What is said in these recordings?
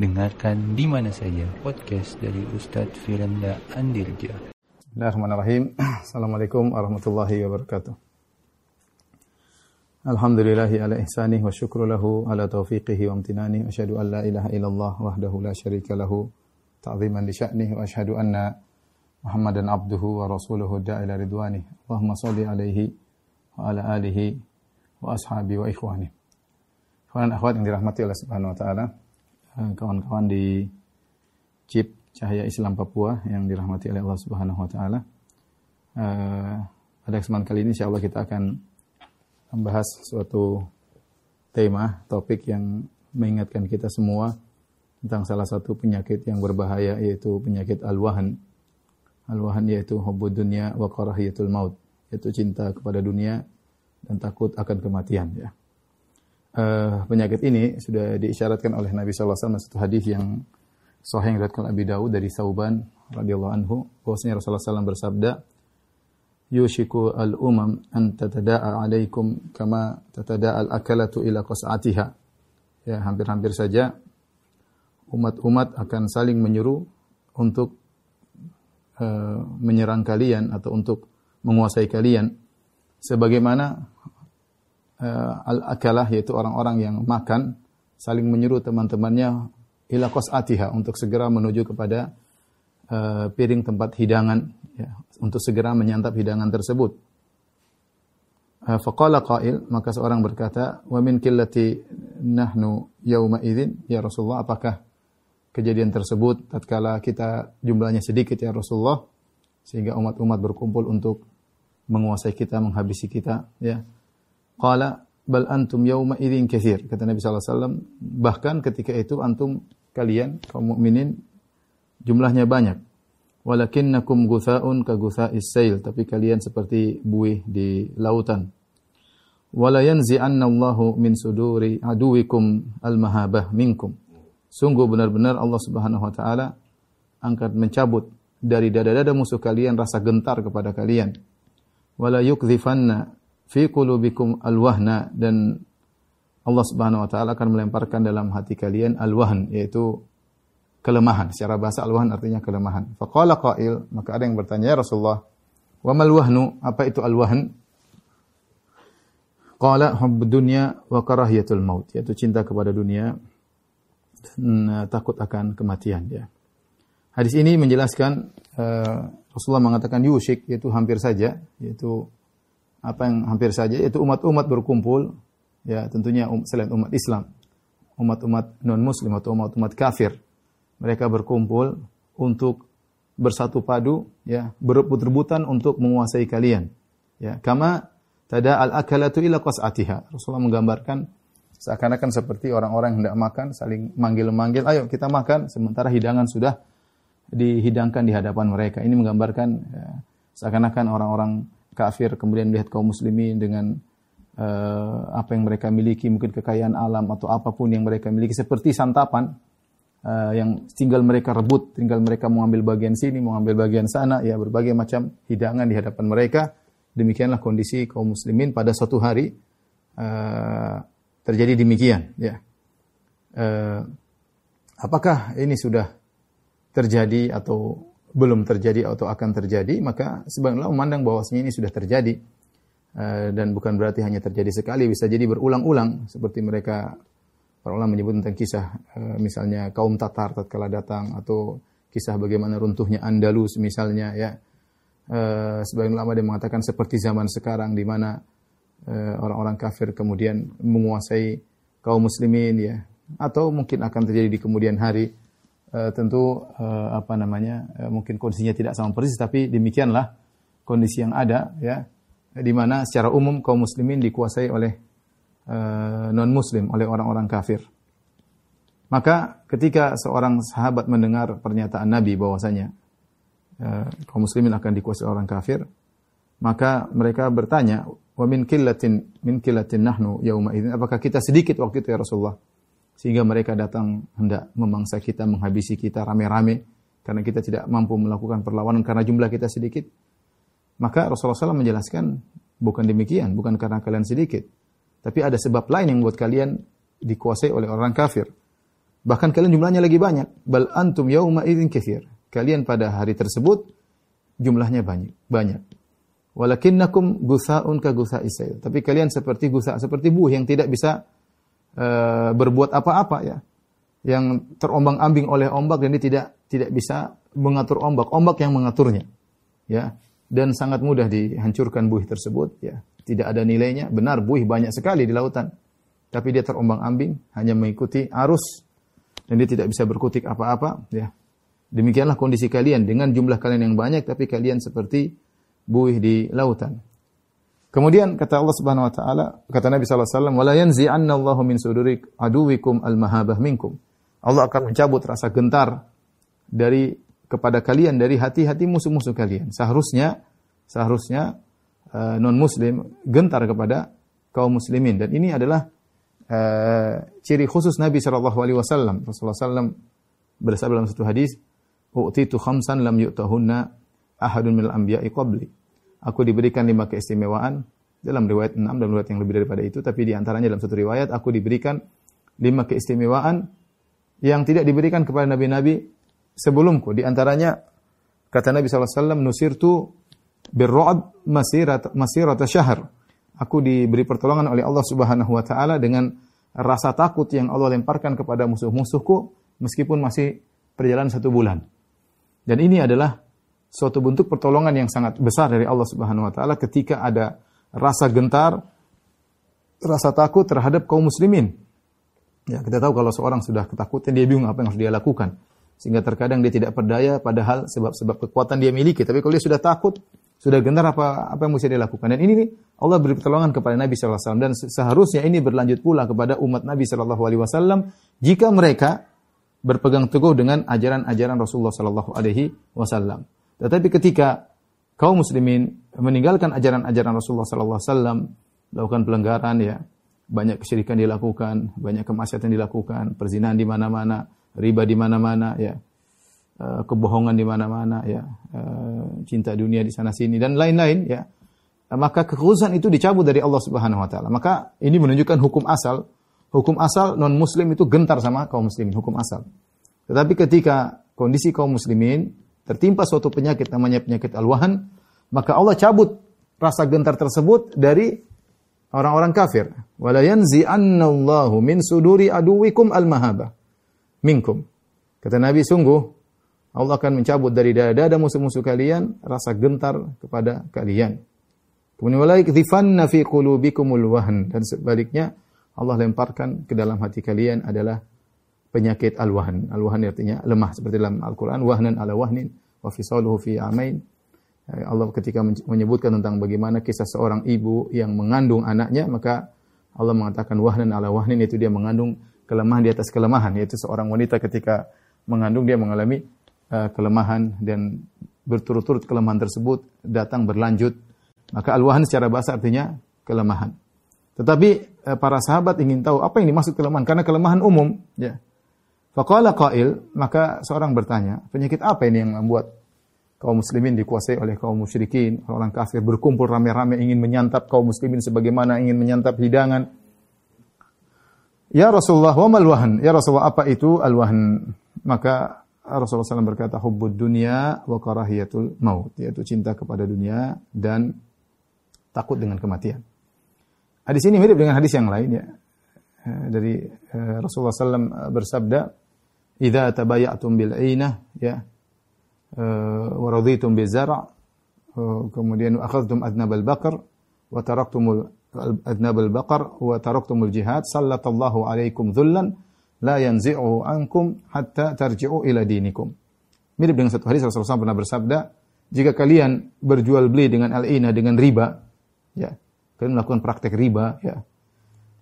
Dengarkan di mana saja podcast dari Ustadz Firanda Andirja. Bismillahirrahmanirrahim. Assalamualaikum warahmatullahi wabarakatuh. Alhamdulillahi ala ihsanih wa syukru lahu ala taufiqihi wa amtinani. Asyhadu an la ilaha illallah wahdahu la syarika lahu ta'ziman li sya'nih wa asyhadu anna Muhammadan abduhu wa rasuluhu da'ila ridwanih. Allahumma salli alaihi wa ala alihi wa ashabi wa ikhwani. Kawan akhwat yang dirahmati oleh Subhanahu wa taala, kawan-kawan di CIP Cahaya Islam Papua yang dirahmati oleh Allah Subhanahu wa taala. Eh, pada kesempatan kali ini insyaallah kita akan membahas suatu tema, topik yang mengingatkan kita semua tentang salah satu penyakit yang berbahaya yaitu penyakit al-wahan. Al-wahan yaitu hubbud dunya wa karahiyatul maut, yaitu cinta kepada dunia dan takut akan kematian ya. Uh, penyakit ini sudah diisyaratkan oleh Nabi alaihi wasallam satu hadis yang sahih yang diriwayatkan Abi Dawud dari Sauban radhiyallahu anhu bahwasanya Rasulullah SAW bersabda yushiku al-umam an tatada'a alaikum kama tatada'a al-akalatu ila qas'atiha. Ya, hampir-hampir saja umat-umat akan saling menyuruh untuk uh, menyerang kalian atau untuk menguasai kalian sebagaimana uh, al-akalah yaitu orang-orang yang makan saling menyuruh teman-temannya ila qas'atiha untuk segera menuju kepada uh, piring tempat hidangan ya, untuk segera menyantap hidangan tersebut. Uh, faqala qail, maka seorang berkata, "Wa min qillati nahnu yauma idzin ya Rasulullah, apakah kejadian tersebut tatkala kita jumlahnya sedikit ya Rasulullah sehingga umat-umat berkumpul untuk menguasai kita, menghabisi kita, ya." Qala bal antum yauma idzin katsir. Kata Nabi sallallahu alaihi wasallam, bahkan ketika itu antum kalian kaum mukminin jumlahnya banyak. Walakinnakum gutha'un ka gutha'is sail. Tapi kalian seperti buih di lautan. Wala yanzi'anna Allahu min suduri aduwikum al-mahabah minkum. Sungguh benar-benar Allah Subhanahu wa taala angkat mencabut dari dada-dada musuh kalian rasa gentar kepada kalian. Wala yukdhifanna fi qulubikum al-wahna dan Allah Subhanahu wa taala akan melemparkan dalam hati kalian al-wahn yaitu kelemahan. Secara bahasa al-wahn artinya kelemahan. Faqala qail, maka ada yang bertanya, ya Rasulullah, wa mal wahnu? Apa itu al-wahn? Qala hubbud dunya wa karahiyatul maut, yaitu cinta kepada dunia dan uh, takut akan kematian ya. Hadis ini menjelaskan uh, Rasulullah mengatakan yushik yaitu hampir saja, yaitu apa yang hampir saja yaitu umat-umat berkumpul ya tentunya um, selain umat Islam, umat-umat non muslim atau umat-umat kafir mereka berkumpul untuk bersatu padu ya berebut-rebutan untuk menguasai kalian ya. Kama tada al akalatu ila qas'atiha. Rasulullah menggambarkan seakan-akan seperti orang-orang hendak makan saling manggil-manggil ayo kita makan sementara hidangan sudah dihidangkan di hadapan mereka. Ini menggambarkan ya, seakan-akan orang-orang kafir kemudian melihat kaum muslimin dengan uh, apa yang mereka miliki mungkin kekayaan alam atau apa pun yang mereka miliki seperti santapan uh, yang tinggal mereka rebut, tinggal mereka mengambil bagian sini, mengambil bagian sana, ya berbagai macam hidangan di hadapan mereka. Demikianlah kondisi kaum muslimin pada suatu hari uh, terjadi demikian. Ya. Uh, apakah ini sudah terjadi atau belum terjadi atau akan terjadi? Maka sebagian memandang bahwasanya ini sudah terjadi. Uh, dan bukan berarti hanya terjadi sekali, bisa jadi berulang-ulang seperti mereka Para ulama menyebut tentang kisah uh, misalnya kaum Tatar tatkala datang atau kisah bagaimana runtuhnya Andalus misalnya ya. Uh, sebagian ulama dia mengatakan seperti zaman sekarang di mana orang-orang kafir kemudian menguasai kaum muslimin ya atau mungkin akan terjadi di kemudian hari uh, tentu uh, apa namanya uh, mungkin kondisinya tidak sama persis tapi demikianlah kondisi yang ada ya di mana secara umum kaum muslimin dikuasai oleh uh, non-muslim oleh orang-orang kafir. Maka ketika seorang sahabat mendengar pernyataan Nabi bahwasanya kaum muslimin akan dikuasai orang kafir, maka mereka bertanya, "Wa min qillatin min qillatin nahnu yauma idzin?" Apakah kita sedikit waktu itu ya Rasulullah? Sehingga mereka datang hendak memangsa kita, menghabisi kita rame-rame karena kita tidak mampu melakukan perlawanan karena jumlah kita sedikit. Maka Rasulullah SAW menjelaskan, bukan demikian, bukan karena kalian sedikit. Tapi ada sebab lain yang membuat kalian dikuasai oleh orang kafir. Bahkan kalian jumlahnya lagi banyak. Bal antum yauma idzin katsir. Kalian pada hari tersebut jumlahnya banyak, banyak. Walakinnakum gusaun ka gusa isail. Tapi kalian seperti gusa, seperti buih yang tidak bisa uh, berbuat apa-apa ya. Yang terombang-ambing oleh ombak dan dia tidak tidak bisa mengatur ombak, ombak yang mengaturnya. Ya. Dan sangat mudah dihancurkan buih tersebut ya. Tidak ada nilainya. Benar buih banyak sekali di lautan. Tapi dia terombang-ambing hanya mengikuti arus dan dia tidak bisa berkutik apa-apa, ya. Demikianlah kondisi kalian dengan jumlah kalian yang banyak tapi kalian seperti buih di lautan. Kemudian kata Allah Subhanahu wa taala, kata Nabi sallallahu alaihi wasallam, "Wala yanzi'anna Allahu min sudurik aduwikum al-mahabah minkum." Allah akan mencabut rasa gentar dari kepada kalian dari hati-hati musuh-musuh kalian. Seharusnya seharusnya uh, non muslim gentar kepada kaum muslimin dan ini adalah uh, ciri khusus Nabi Shallallahu Alaihi Wasallam. Rasulullah SAW bersabda dalam satu hadis, "U'titu khamsan lam yu'tahunna ahadun minal anbiya'i qabli." Aku diberikan lima keistimewaan dalam riwayat enam dan riwayat yang lebih daripada itu, tapi di antaranya dalam satu riwayat aku diberikan lima keistimewaan yang tidak diberikan kepada nabi-nabi sebelumku. Di antaranya kata Nabi SAW, nusirtu birru'ab masirat masirata syahr aku diberi pertolongan oleh Allah Subhanahu wa taala dengan rasa takut yang Allah lemparkan kepada musuh-musuhku meskipun masih perjalanan satu bulan. Dan ini adalah suatu bentuk pertolongan yang sangat besar dari Allah Subhanahu wa taala ketika ada rasa gentar, rasa takut terhadap kaum muslimin. Ya, kita tahu kalau seorang sudah ketakutan dia bingung apa yang harus dia lakukan. Sehingga terkadang dia tidak berdaya padahal sebab-sebab kekuatan dia miliki. Tapi kalau dia sudah takut, sudah gentar apa apa yang mesti dilakukan. Dan ini nih Allah beri pertolongan kepada Nabi SAW dan seharusnya ini berlanjut pula kepada umat Nabi SAW jika mereka berpegang teguh dengan ajaran-ajaran Rasulullah SAW. Tetapi ketika kaum muslimin meninggalkan ajaran-ajaran Rasulullah SAW, melakukan pelanggaran ya, banyak kesyirikan dilakukan, banyak kemaksiatan dilakukan, perzinahan di mana-mana, riba di mana-mana ya, Eh, kebohongan di mana-mana ya, uh, cinta dunia di sana sini dan lain-lain ya. Maka kekhususan itu dicabut dari Allah Subhanahu wa taala. Maka ini menunjukkan hukum asal. Hukum asal non muslim itu gentar sama kaum muslimin, hukum asal. Tetapi ketika kondisi kaum muslimin tertimpa suatu penyakit namanya penyakit al-wahan, maka Allah cabut rasa gentar tersebut dari orang-orang kafir. Wala yanzi'annallahu min suduri aduwikum al-mahaba minkum. Kata Nabi sungguh Allah akan mencabut dari dada-dada musuh-musuh kalian rasa gentar kepada kalian. Kemudian wala yakdhifanna fi qulubikumul wahn dan sebaliknya Allah lemparkan ke dalam hati kalian adalah penyakit al-wahn. Al-wahn artinya lemah seperti dalam Al-Qur'an wahnan ala wahnin wa fisaluhu fi amain. Eh, Allah ketika menyebutkan tentang bagaimana kisah seorang ibu yang mengandung anaknya maka Allah mengatakan wahnan ala wahnin itu dia mengandung kelemahan di atas kelemahan yaitu seorang wanita ketika mengandung dia mengalami uh, kelemahan dan berturut-turut kelemahan tersebut datang berlanjut. Maka al-wahan secara bahasa artinya kelemahan. Tetapi uh, para sahabat ingin tahu apa yang dimaksud kelemahan karena kelemahan umum, ya. Faqala qail, maka seorang bertanya, penyakit apa ini yang membuat kaum muslimin dikuasai oleh kaum musyrikin, orang kafir berkumpul rame-rame ingin menyantap kaum muslimin sebagaimana ingin menyantap hidangan. Ya Rasulullah, wa mal wahan? Ya Rasulullah, apa itu al-wahan? Maka Rasulullah SAW berkata hubbud dunia wa karahiyatul maut yaitu cinta kepada dunia dan takut dengan kematian. Hadis ini mirip dengan hadis yang lain ya. Dari eh, Rasulullah SAW bersabda, "Idza tabayatum bil ainah ya wa raditum bi zara' kemudian akhadtum adnab al-baqar wa taraktumul adnab al-baqar wa taraktumul jihad sallallahu alaikum dhullan la yanzi'u ankum hatta tarji'u ila dinikum. Mirip dengan satu hadis Rasulullah SAW pernah bersabda, jika kalian berjual beli dengan al-ina dengan riba, ya, kalian melakukan praktek riba, ya.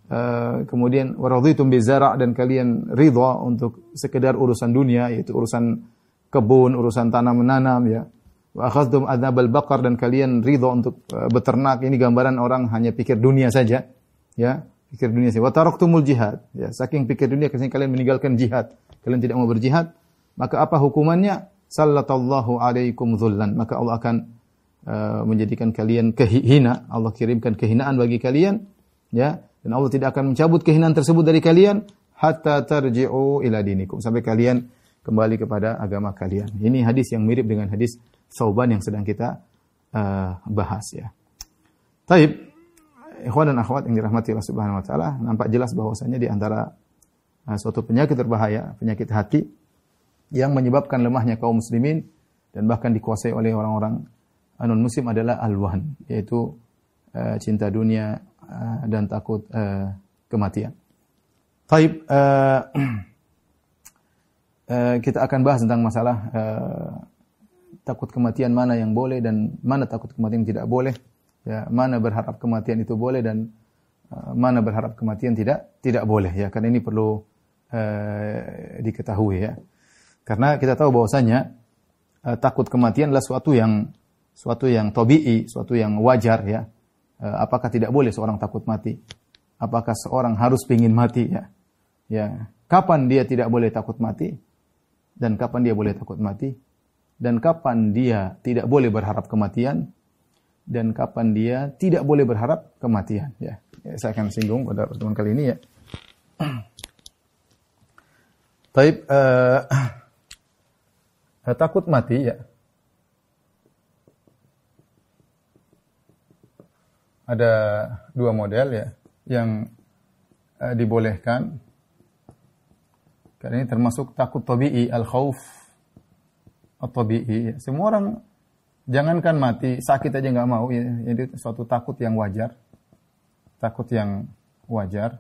Uh, kemudian waradhitum bizara' dan kalian ridha untuk sekedar urusan dunia yaitu urusan kebun, urusan tanam menanam ya. Wa akhadhtum adzabal baqar dan kalian ridha untuk uh, beternak. Ini gambaran orang hanya pikir dunia saja, ya pikir dunia saja. Wa taraktumul jihad. Ya, saking pikir dunia kalian meninggalkan jihad. Kalian tidak mau berjihad, maka apa hukumannya? Sallallahu alaikum dhullan. Maka Allah akan uh, menjadikan kalian kehina. Allah kirimkan kehinaan bagi kalian, ya. Dan Allah tidak akan mencabut kehinaan tersebut dari kalian hatta tarji'u ila dinikum sampai kalian kembali kepada agama kalian. Ini hadis yang mirip dengan hadis Sauban yang sedang kita uh, bahas ya. Taib, ikhwan dan akhwat yang dirahmati Allah Subhanahu wa taala, nampak jelas bahwasanya di antara uh, suatu penyakit berbahaya, penyakit hati yang menyebabkan lemahnya kaum muslimin dan bahkan dikuasai oleh orang-orang non muslim adalah alwan, yaitu uh, cinta dunia uh, dan takut uh, kematian. Taib, uh, uh, kita akan bahas tentang masalah uh, takut kematian mana yang boleh dan mana takut kematian tidak boleh. Ya, mana berharap kematian itu boleh dan uh, mana berharap kematian tidak tidak boleh ya. Karena ini perlu uh, diketahui ya. Karena kita tahu bahwasanya uh, takut kematian adalah suatu yang suatu yang tabii, suatu yang wajar ya. Uh, apakah tidak boleh seorang takut mati? Apakah seorang harus ingin mati ya? Ya, kapan dia tidak boleh takut mati dan kapan dia boleh takut mati? dan kapan dia tidak boleh berharap kematian dan kapan dia tidak boleh berharap kematian ya, ya saya akan singgung pada pertemuan kali ini ya Taib uh, takut mati ya ada dua model ya yang uh, dibolehkan karena ini termasuk takut tabii al khauf tabi'i. Semua orang jangankan mati, sakit aja nggak mau. Ya. Jadi suatu takut yang wajar. Takut yang wajar.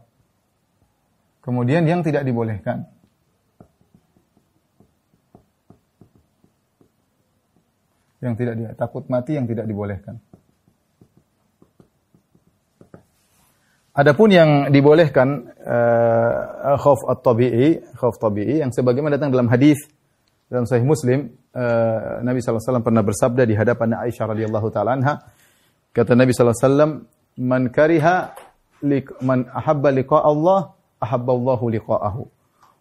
Kemudian yang tidak dibolehkan. Yang tidak dia takut mati yang tidak dibolehkan. Adapun yang dibolehkan uh, khauf at-tabi'i, khauf tabi'i yang sebagaimana datang dalam hadis dalam Sahih Muslim uh, Nabi SAW pernah bersabda di hadapan Aisyah radhiyallahu taala anha kata Nabi SAW man kariha man ahabba liqa Allah ahabba Allahu liqa'ahu.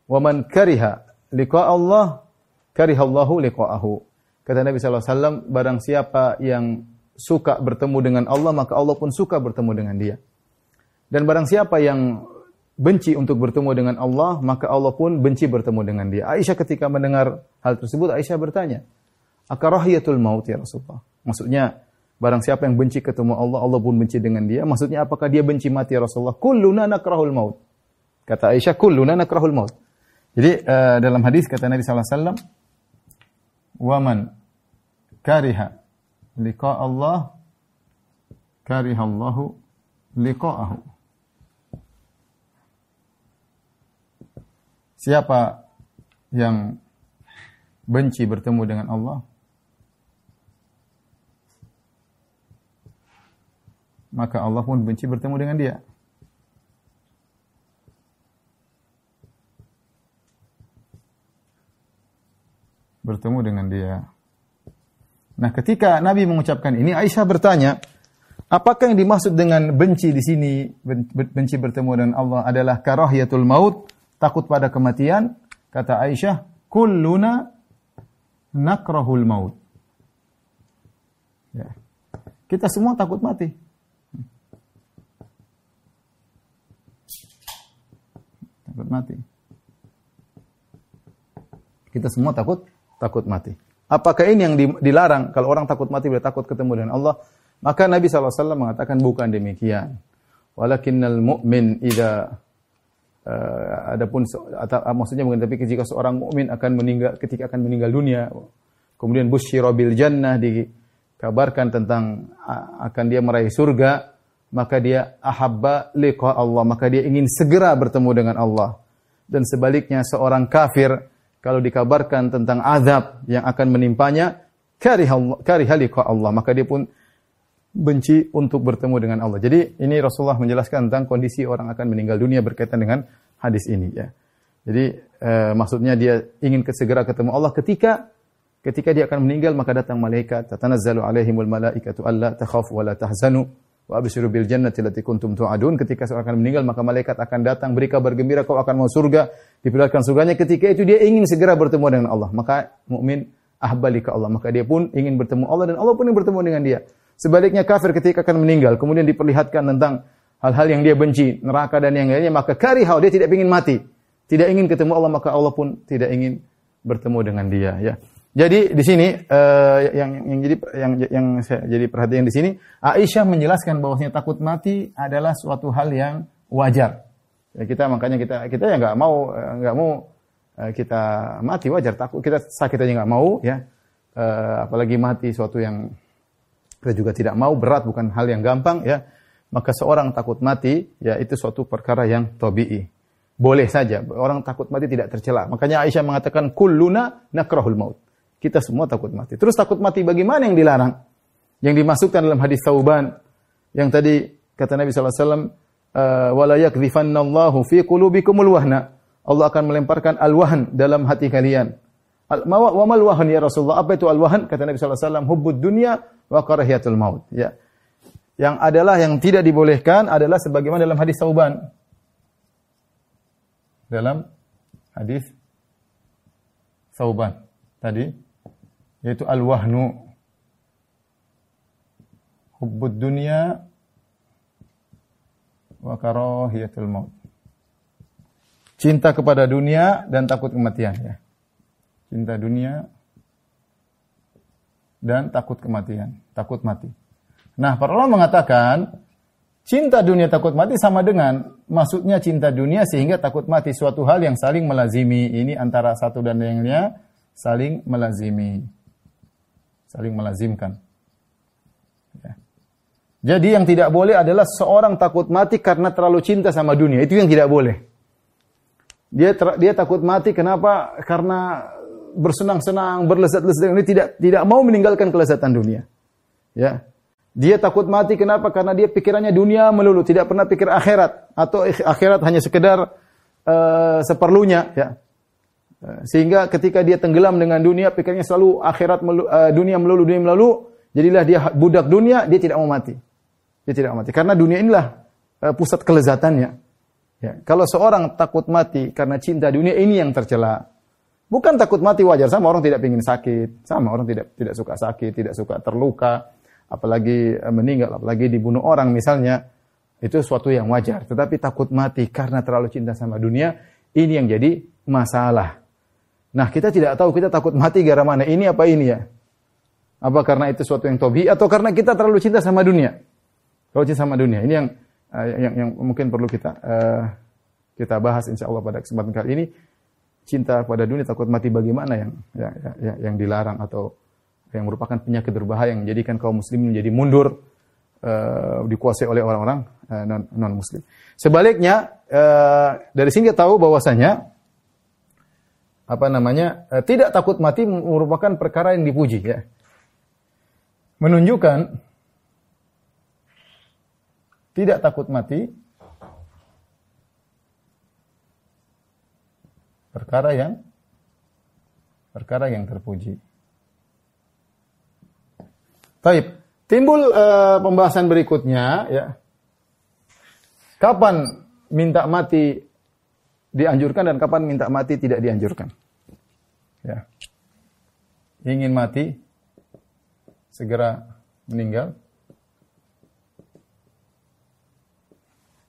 Wa man kariha liqa Allah kariha Allahu liqa'ahu. Kata Nabi SAW barang siapa yang suka bertemu dengan Allah maka Allah pun suka bertemu dengan dia dan barang siapa yang benci untuk bertemu dengan Allah, maka Allah pun benci bertemu dengan dia. Aisyah ketika mendengar hal tersebut, Aisyah bertanya, Akarahiyatul maut ya Rasulullah? Maksudnya, barang siapa yang benci ketemu Allah, Allah pun benci dengan dia. Maksudnya, apakah dia benci mati ya Rasulullah? Kulluna nakrahul maut. Kata Aisyah, kulluna nakrahul maut. Jadi, uh, dalam hadis kata Nabi SAW, Waman kariha liqa Allah, kariha Allahu liqa'ahu. Siapa yang benci bertemu dengan Allah, maka Allah pun benci bertemu dengan dia. Bertemu dengan dia. Nah, ketika Nabi mengucapkan ini, Aisyah bertanya, apakah yang dimaksud dengan benci di sini, benci bertemu dengan Allah adalah karahiyatul maut takut pada kematian, kata Aisyah, kulluna nakrahul maut. Ya. Kita semua takut mati. Takut mati. Kita semua takut takut mati. Apakah ini yang dilarang kalau orang takut mati bila takut ketemu dengan Allah? Maka Nabi SAW mengatakan bukan demikian. Walakinnal mu'min idza Uh, adapun atau, uh, maksudnya bukan tapi jika seorang mukmin akan meninggal ketika akan meninggal dunia kemudian busyira bil jannah dikabarkan tentang uh, akan dia meraih surga maka dia ahabba liqa Allah maka dia ingin segera bertemu dengan Allah. Dan sebaliknya seorang kafir kalau dikabarkan tentang azab yang akan menimpanya kariha liqa Allah maka dia pun benci untuk bertemu dengan Allah. Jadi ini Rasulullah menjelaskan tentang kondisi orang akan meninggal dunia berkaitan dengan hadis ini ya. Jadi eh, maksudnya dia ingin segera ketemu Allah. Ketika ketika dia akan meninggal maka datang malaikat. Tatanazzalu alaihimul malaikatu alla takhafu wa la tahzanu wa abshiru bil jannati allati kuntum tu'adun. Ketika seorang akan meninggal maka malaikat akan datang beri kabar gembira kau akan mau surga diperlihatkan surganya. Ketika itu dia ingin segera bertemu dengan Allah. Maka mukmin ahbalika Allah. Maka dia pun ingin bertemu Allah dan Allah pun ingin bertemu dengan dia Sebaliknya kafir ketika akan meninggal, kemudian diperlihatkan tentang hal-hal yang dia benci, neraka dan yang lainnya, maka karihau, dia tidak ingin mati. tidak ingin ketemu Allah maka Allah pun tidak ingin bertemu dengan dia ya. Jadi di sini uh, yang yang jadi yang yang saya jadi perhatian di sini Aisyah menjelaskan bahwasanya takut mati adalah suatu hal yang wajar. Ya, kita makanya kita kita ya nggak mau eh, nggak mau uh, kita mati wajar takut kita sakit aja nggak mau ya. Uh, apalagi mati suatu yang kita juga tidak mau berat bukan hal yang gampang ya. Maka seorang takut mati ya itu suatu perkara yang tabii. Boleh saja orang takut mati tidak tercela. Makanya Aisyah mengatakan kulluna nakrahul maut kita semua takut mati. Terus takut mati bagaimana yang dilarang? Yang dimasukkan dalam hadis Tauban yang tadi kata Nabi sallallahu alaihi wasallam eh, wala yakdhifannallahu fi qulubikumul wahna. Allah akan melemparkan al-wahn dalam hati kalian. Wa mal wahn ya Rasulullah? Apa itu al-wahn? Kata Nabi sallallahu alaihi wasallam hubbud dunya wa karahiyatul maut. Ya. Yang adalah yang tidak dibolehkan adalah sebagaimana dalam hadis Tauban. Dalam hadis Tauban tadi yaitu al-wahnu hubbud dunya wa karahiyatul maut. Cinta kepada dunia dan takut kematian ya. Cinta dunia dan takut kematian, takut mati. Nah, para ulama mengatakan cinta dunia takut mati sama dengan maksudnya cinta dunia sehingga takut mati suatu hal yang saling melazimi. Ini antara satu dan lainnya saling melazimi saling melazimkan. Ya. Jadi yang tidak boleh adalah seorang takut mati karena terlalu cinta sama dunia. Itu yang tidak boleh. Dia dia takut mati kenapa? Karena bersenang-senang, berlezat-lezat ini tidak tidak mau meninggalkan kelezatan dunia. Ya. Dia takut mati kenapa? Karena dia pikirannya dunia melulu, tidak pernah pikir akhirat atau akhirat hanya sekedar uh, seperlunya, ya. Eh, sehingga ketika dia tenggelam dengan dunia, pikirnya selalu akhirat melu, uh, dunia melulu, dunia melulu, jadilah dia budak dunia, dia tidak mau mati. Dia tidak mau mati. Karena dunia inilah uh, pusat kelezatannya. Ya. Kalau seorang takut mati karena cinta dunia, ini yang tercela. Bukan takut mati wajar, sama orang tidak ingin sakit, sama orang tidak tidak suka sakit, tidak suka terluka, apalagi uh, meninggal, apalagi dibunuh orang misalnya, itu suatu yang wajar. Tetapi takut mati karena terlalu cinta sama dunia, ini yang jadi masalah. Nah, kita tidak tahu kita takut mati gara mana ini apa ini ya. Apa karena itu suatu yang tobi atau karena kita terlalu cinta sama dunia? Kalau cinta sama dunia, ini yang uh, yang, yang mungkin perlu kita uh, kita bahas insya Allah pada kesempatan kali ini. Cinta pada dunia takut mati bagaimana yang yang, yang, yang dilarang atau yang merupakan penyakit berbahaya yang menjadikan kaum muslim menjadi mundur uh, dikuasai oleh orang-orang uh, non, non muslim. Sebaliknya uh, dari sini kita tahu bahwasanya apa namanya eh, tidak takut mati merupakan perkara yang dipuji ya. Menunjukkan tidak takut mati perkara yang perkara yang terpuji. Baik, timbul uh, pembahasan berikutnya ya. Kapan minta mati dianjurkan dan kapan minta mati tidak dianjurkan. Ya. Ingin mati segera meninggal.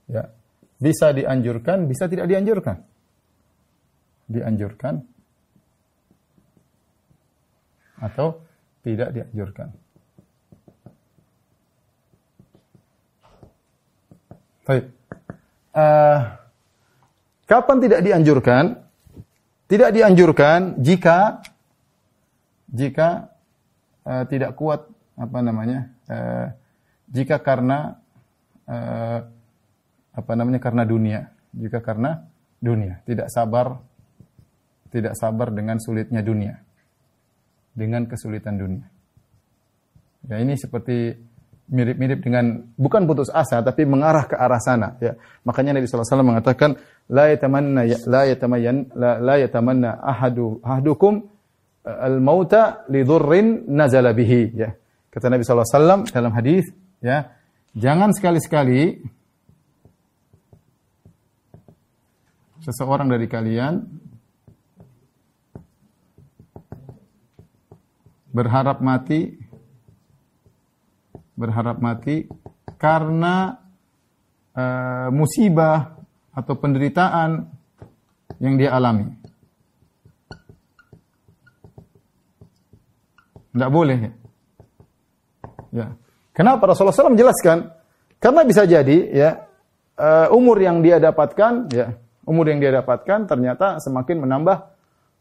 Ya. Bisa dianjurkan, bisa tidak dianjurkan. Dianjurkan atau tidak dianjurkan. Baik. Uh, Kapan tidak dianjurkan? Tidak dianjurkan jika jika uh, tidak kuat apa namanya? Uh, jika karena uh, apa namanya? karena dunia. Jika karena dunia, tidak sabar tidak sabar dengan sulitnya dunia. Dengan kesulitan dunia. Ya ini seperti mirip-mirip dengan bukan putus asa tapi mengarah ke arah sana ya. Makanya Nabi sallallahu alaihi wasallam mengatakan la yatamanna ya, la yatamayyan la, la yatamanna ahadu ahdukum uh, al mauta li dhurrin nazala bihi ya. Kata Nabi sallallahu alaihi wasallam dalam hadis ya, jangan sekali-sekali seseorang dari kalian berharap mati berharap mati karena uh, musibah atau penderitaan yang dia alami. Tidak boleh. Ya. Kenapa Rasulullah SAW menjelaskan? Karena bisa jadi ya uh, umur yang dia dapatkan ya umur yang dia dapatkan ternyata semakin menambah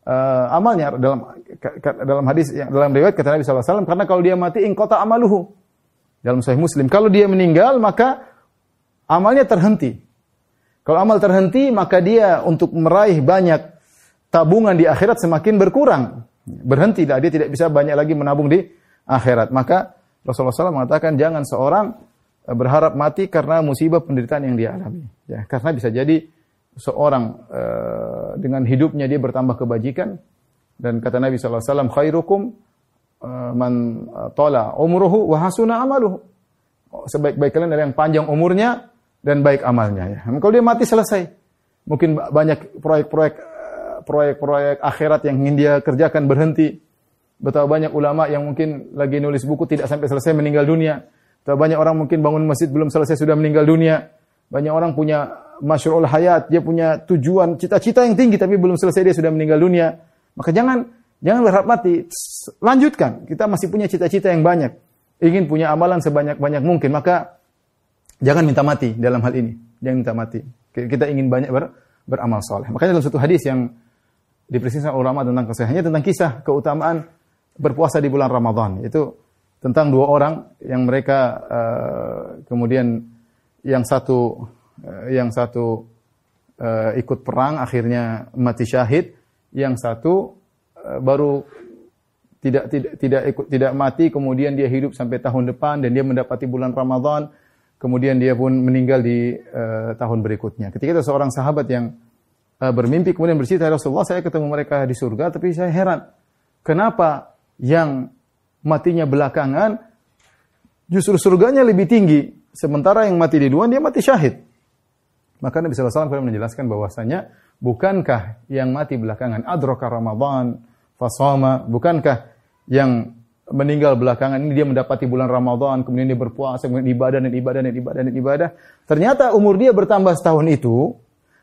uh, amalnya dalam dalam hadis yang dalam riwayat kata Nabi SAW karena kalau dia mati in kota amaluhu. Dalam Sahih Muslim kalau dia meninggal maka amalnya terhenti. Kalau amal terhenti maka dia untuk meraih banyak tabungan di akhirat semakin berkurang. Berhenti dia tidak bisa banyak lagi menabung di akhirat. Maka Rasulullah SAW mengatakan jangan seorang berharap mati karena musibah penderitaan yang dia alami. Ya, karena bisa jadi seorang uh, dengan hidupnya dia bertambah kebajikan dan kata Nabi SAW khairukum uh, man tola umruhu wa hasuna amaluhu. Sebaik-baik kalian adalah yang panjang umurnya dan baik amalnya. Ya. Kalau dia mati selesai. Mungkin banyak proyek-proyek proyek-proyek akhirat yang ingin dia kerjakan berhenti Betapa banyak ulama yang mungkin lagi nulis buku tidak sampai selesai meninggal dunia. Betapa banyak orang mungkin bangun masjid belum selesai sudah meninggal dunia. Banyak orang punya masyurul hayat, dia punya tujuan, cita-cita yang tinggi tapi belum selesai dia sudah meninggal dunia. Maka jangan jangan berharap mati. Lanjutkan. Kita masih punya cita-cita yang banyak. Ingin punya amalan sebanyak-banyak mungkin. Maka jangan minta mati dalam hal ini. Jangan minta mati. Kita ingin banyak ber, beramal soleh. Makanya dalam satu hadis yang dipersisakan ulama tentang kesehatannya tentang kisah keutamaan berpuasa di bulan Ramadan. Itu tentang dua orang yang mereka uh, kemudian yang satu yang satu uh, ikut perang akhirnya mati syahid, yang satu uh, baru tidak tidak tidak ikut tidak mati kemudian dia hidup sampai tahun depan dan dia mendapati bulan Ramadan kemudian dia pun meninggal di uh, tahun berikutnya. Ketika ada seorang sahabat yang uh, bermimpi kemudian bercerita Rasulullah saya ketemu mereka di surga tapi saya heran kenapa yang matinya belakangan justru surganya lebih tinggi sementara yang mati di duluan dia mati syahid. Maka Nabi SAW menjelaskan bahwasanya bukankah yang mati belakangan adraka Ramadan fasama bukankah yang meninggal belakangan ini dia mendapati bulan Ramadan kemudian dia berpuasa kemudian ibadah dan ibadah dan ibadah dan ibadah? Ternyata umur dia bertambah setahun itu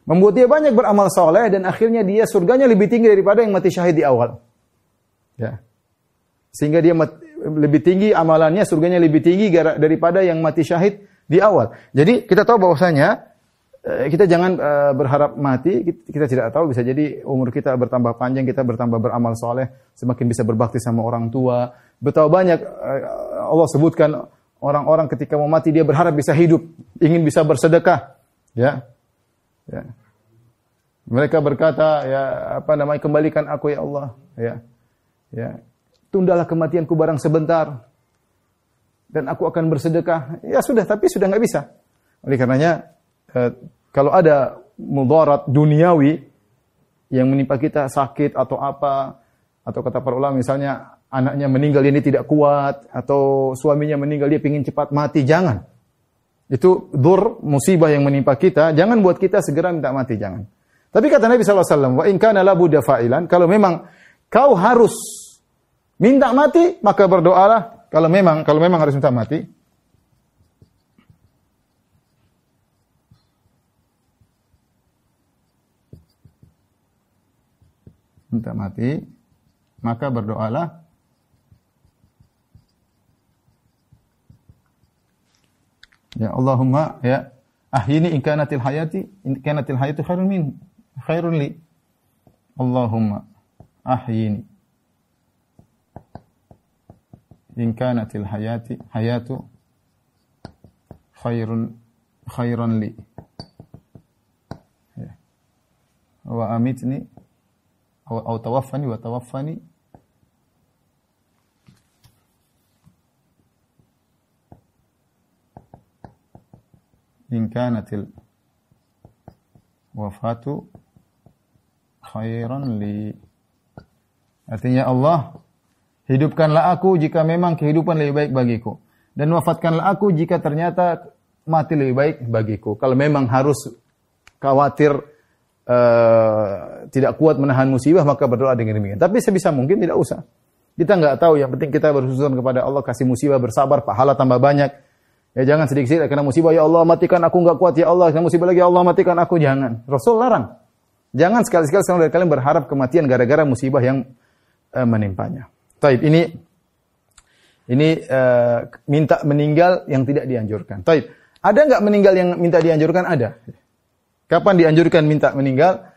membuat dia banyak beramal soleh dan akhirnya dia surganya lebih tinggi daripada yang mati syahid di awal. Ya. Sehingga dia lebih tinggi amalannya, surganya lebih tinggi daripada yang mati syahid di awal. Jadi kita tahu bahwasanya kita jangan eh, berharap mati, kita tidak tahu bisa jadi umur kita bertambah panjang, kita bertambah beramal soleh, semakin bisa berbakti sama orang tua. Betapa banyak eh, Allah sebutkan orang-orang ketika mau mati dia berharap bisa hidup, ingin bisa bersedekah, ya. ya. Mereka berkata, ya apa namanya kembalikan aku ya Allah, ya. Ya, tundalah kematianku barang sebentar dan aku akan bersedekah. Ya sudah, tapi sudah nggak bisa. Oleh karenanya eh, kalau ada mudarat duniawi yang menimpa kita sakit atau apa atau kata para ulama misalnya anaknya meninggal ini tidak kuat atau suaminya meninggal dia ingin cepat mati, jangan. Itu dur musibah yang menimpa kita, jangan buat kita segera minta mati, jangan. Tapi kata Nabi SAW, wa in kana la fa'ilan, kalau memang kau harus Minta mati, maka berdoalah. Kalau memang kalau memang harus minta mati, minta mati, maka berdoalah. Ya Allahumma ya ahyini in kanatil hayati in kanatil hayatu khairun min khairun li. Allahumma ahyini in kanatil hayati hayatu khairun khairan li ya. wa amitni tawaffani wa tawaffani in kanatil wafatu khairan li artinya Allah Hidupkanlah aku jika memang kehidupan lebih baik bagiku. Dan wafatkanlah aku jika ternyata mati lebih baik bagiku. Kalau memang harus khawatir uh, tidak kuat menahan musibah, maka berdoa dengan demikian. Tapi sebisa mungkin tidak usah. Kita nggak tahu, yang penting kita bersusun kepada Allah, kasih musibah, bersabar, pahala tambah banyak. Ya jangan sedikit-sedikit karena musibah, ya Allah matikan aku nggak kuat, ya Allah, karena musibah lagi, ya Allah matikan aku, jangan. Rasul larang. Jangan sekali-sekali dari kalian berharap kematian gara-gara musibah yang uh, menimpanya. Taib ini ini uh, minta meninggal yang tidak dianjurkan. Taib. Ada nggak meninggal yang minta dianjurkan? Ada. Kapan dianjurkan minta meninggal?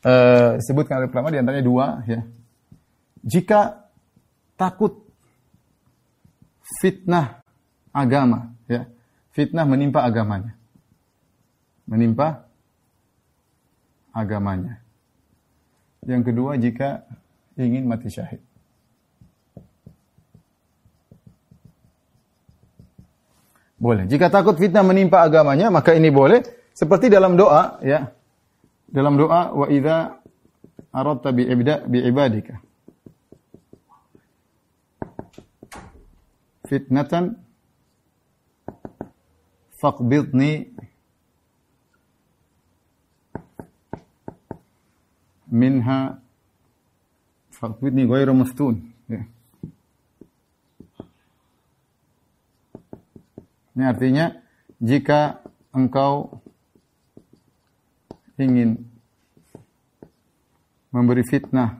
Uh, disebutkan oleh ulama di antaranya dua ya. Jika takut fitnah agama ya. Fitnah menimpa agamanya. Menimpa agamanya. Yang kedua jika ingin mati syahid. Boleh. Jika takut fitnah menimpa agamanya, maka ini boleh. Seperti dalam doa, ya. Dalam doa, wa idza aradta bi ibda bi ibadika. Fitnatan faqbidni minha faqbidni ghairu maftun. Ya. Ini artinya jika engkau ingin memberi fitnah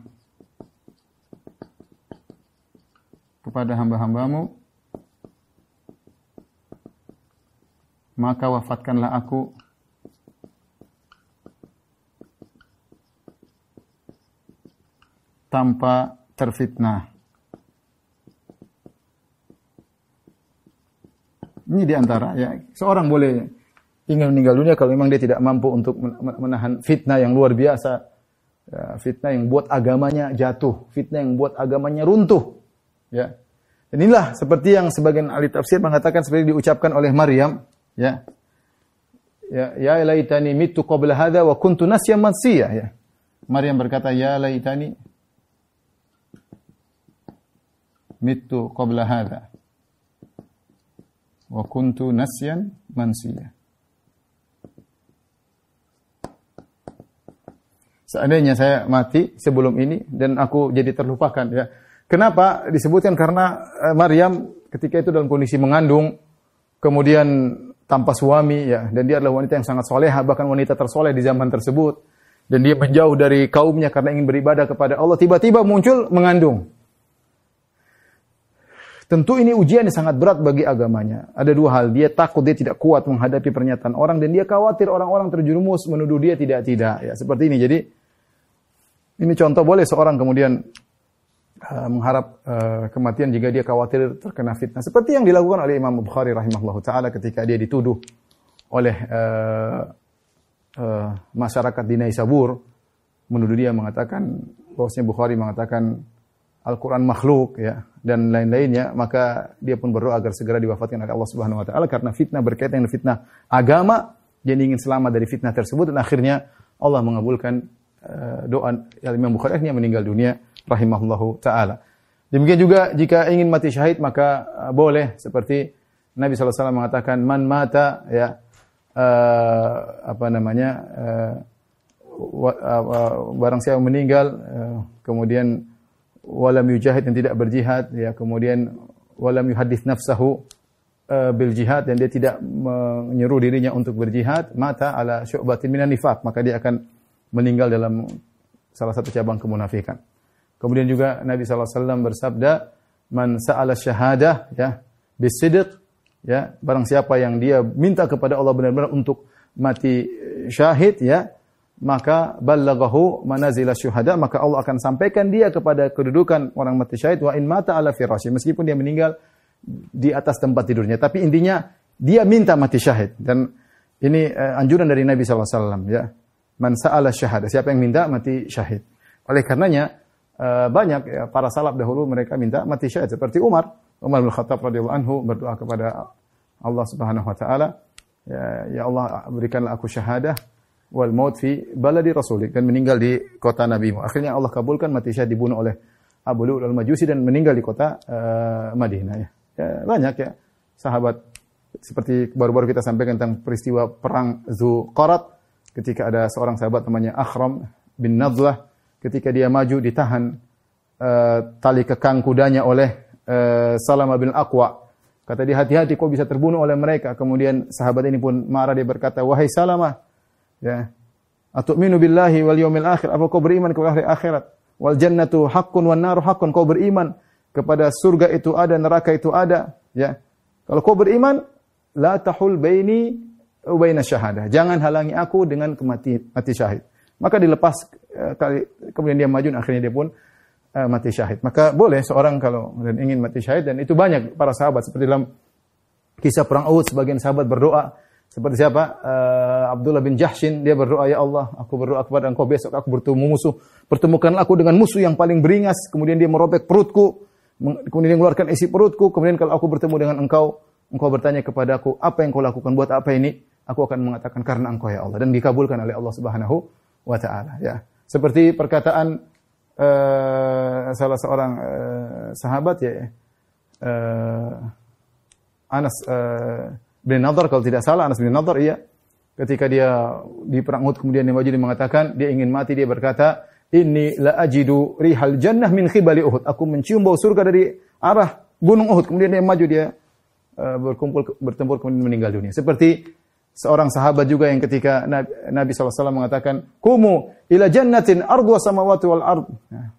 kepada hamba-hambamu, maka wafatkanlah aku tanpa terfitnah. Ini di antara ya seorang boleh ingin meninggal dunia kalau memang dia tidak mampu untuk menahan fitnah yang luar biasa, ya, fitnah yang buat agamanya jatuh, fitnah yang buat agamanya runtuh. Ya. Inilah seperti yang sebagian ahli tafsir mengatakan seperti diucapkan oleh Maryam, ya. Ya, ya laitani mitu qabla hadha wa kuntu nasyan mansiya, ya. Maryam berkata, ya laitani mitu qabla hadha wa kuntu nasyan mansiya. Seandainya saya mati sebelum ini dan aku jadi terlupakan ya. Kenapa? Disebutkan karena eh, Maryam ketika itu dalam kondisi mengandung kemudian tanpa suami ya dan dia adalah wanita yang sangat soleha bahkan wanita tersoleh di zaman tersebut dan dia menjauh dari kaumnya karena ingin beribadah kepada Allah tiba-tiba muncul mengandung Tentu ini ujian yang sangat berat bagi agamanya. Ada dua hal, dia takut dia tidak kuat menghadapi pernyataan orang dan dia khawatir orang-orang terjerumus menuduh dia tidak-tidak. Ya, seperti ini. Jadi ini contoh boleh seorang kemudian uh, mengharap uh, kematian jika dia khawatir terkena fitnah. Seperti yang dilakukan oleh Imam Bukhari rahimahullah taala ketika dia dituduh oleh uh, uh, masyarakat di Naisabur. Menuduh dia mengatakan bahwasanya Bukhari mengatakan Al-Quran makhluk ya dan lain-lainnya. Maka dia pun berdoa agar segera diwafatkan oleh Allah Subhanahu Wa Taala. Karena fitnah berkaitan dengan fitnah agama dia ingin selamat dari fitnah tersebut. Dan akhirnya Allah mengabulkan doa Imam Bukhari akhirnya meninggal dunia rahimahullahu taala. Demikian juga jika ingin mati syahid maka uh, boleh seperti Nabi SAW mengatakan man mata ya uh, apa namanya uh, barang siapa meninggal uh, kemudian walam yujahid yang tidak berjihad ya kemudian walam yuhadits nafsahu uh, bil jihad dan dia tidak menyeru dirinya untuk berjihad mata ala syu'batin minan nifaq maka dia akan meninggal dalam salah satu cabang kemunafikan. Kemudian juga Nabi SAW bersabda man sa'ala syahadah ya bisidq ya barang siapa yang dia minta kepada Allah benar-benar untuk mati syahid ya maka ballaghahu manazil syuhada maka Allah akan sampaikan dia kepada kedudukan orang mati syahid wa in mata ala firasy meskipun dia meninggal di atas tempat tidurnya. Tapi intinya dia minta mati syahid. Dan ini uh, anjuran dari Nabi SAW ya man sa'ala syahada siapa yang minta mati syahid oleh karenanya uh, banyak ya, para salaf dahulu mereka minta mati syahid seperti Umar Umar bin Khattab radhiyallahu anhu berdoa kepada Allah Subhanahu wa taala ya, ya Allah berikanlah aku syahadah wal maut fi baladi rasulik dan meninggal di kota Nabi. Akhirnya Allah kabulkan mati syahid dibunuh oleh Abu Lu'ul al-Majusi dan meninggal di kota uh, Madinah ya. ya. Banyak ya sahabat seperti baru-baru kita sampaikan tentang peristiwa perang Zuqarat ketika ada seorang sahabat namanya Akhram bin Nadlah ketika dia maju ditahan uh, tali kekang kudanya oleh uh, Salama bin Aqwa. Kata dia hati-hati kok bisa terbunuh oleh mereka. Kemudian sahabat ini pun marah dia berkata, "Wahai Salamah, ya Atu'minu billahi wal yawmil akhir? Apa kau beriman kepada hari akhirat? Wal jannatu haqqun wan naru haqqun. Kau beriman kepada surga itu ada, neraka itu ada, ya. Kalau kau beriman, la tahul baini wa baina syahadah. Jangan halangi aku dengan kemati mati syahid. Maka dilepas uh, kemudian dia maju dan akhirnya dia pun uh, mati syahid. Maka boleh seorang kalau ingin mati syahid dan itu banyak para sahabat seperti dalam kisah perang Uhud sebagian sahabat berdoa seperti siapa? Uh, Abdullah bin Jahshin, dia berdoa, Ya Allah, aku berdoa kepada engkau besok aku bertemu musuh. Pertemukanlah aku dengan musuh yang paling beringas. Kemudian dia merobek perutku. Kemudian dia mengeluarkan isi perutku. Kemudian kalau aku bertemu dengan engkau, engkau bertanya kepadaku, apa yang kau lakukan? Buat apa ini? Aku akan mengatakan, karena engkau ya Allah. Dan dikabulkan oleh Allah subhanahu wa ta'ala. Ya. Seperti perkataan uh, salah seorang uh, sahabat ya, uh, Anas, uh, bin Nadar kalau tidak salah Anas bin Nadar iya ketika dia di perang Uhud kemudian dia maju dia mengatakan dia ingin mati dia berkata ini la ajidu rihal jannah min khibali Uhud aku mencium bau surga dari arah gunung Uhud kemudian dia maju dia uh, berkumpul bertempur kemudian meninggal dunia seperti seorang sahabat juga yang ketika Nabi, SAW mengatakan kumu ila jannatin ardu samawati wal ard. Nah,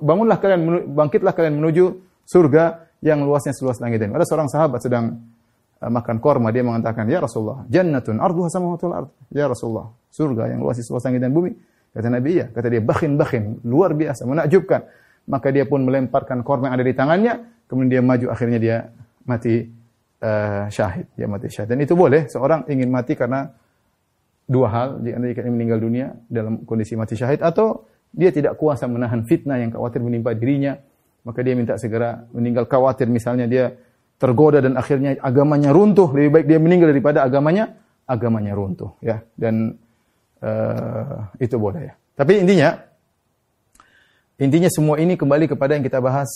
bangunlah kalian bangkitlah kalian menuju surga yang luasnya seluas langit dan ada seorang sahabat sedang Eh, makan korma dia mengatakan ya Rasulullah jannatun arduha samawati wal ard. Ya Rasulullah surga yang luas seluas langit dan bumi. Kata Nabi iya. Kata dia bakhin bakhin luar biasa menakjubkan. Maka dia pun melemparkan korma yang ada di tangannya kemudian dia maju akhirnya dia mati uh, syahid dia mati syahid dan itu boleh seorang ingin mati karena dua hal anda ingin meninggal dunia dalam kondisi mati syahid atau dia tidak kuasa menahan fitnah yang khawatir menimpa dirinya maka dia minta segera meninggal khawatir misalnya dia tergoda dan akhirnya agamanya runtuh, lebih baik dia meninggal daripada agamanya agamanya runtuh ya. Dan uh, itu boleh ya. Tapi intinya intinya semua ini kembali kepada yang kita bahas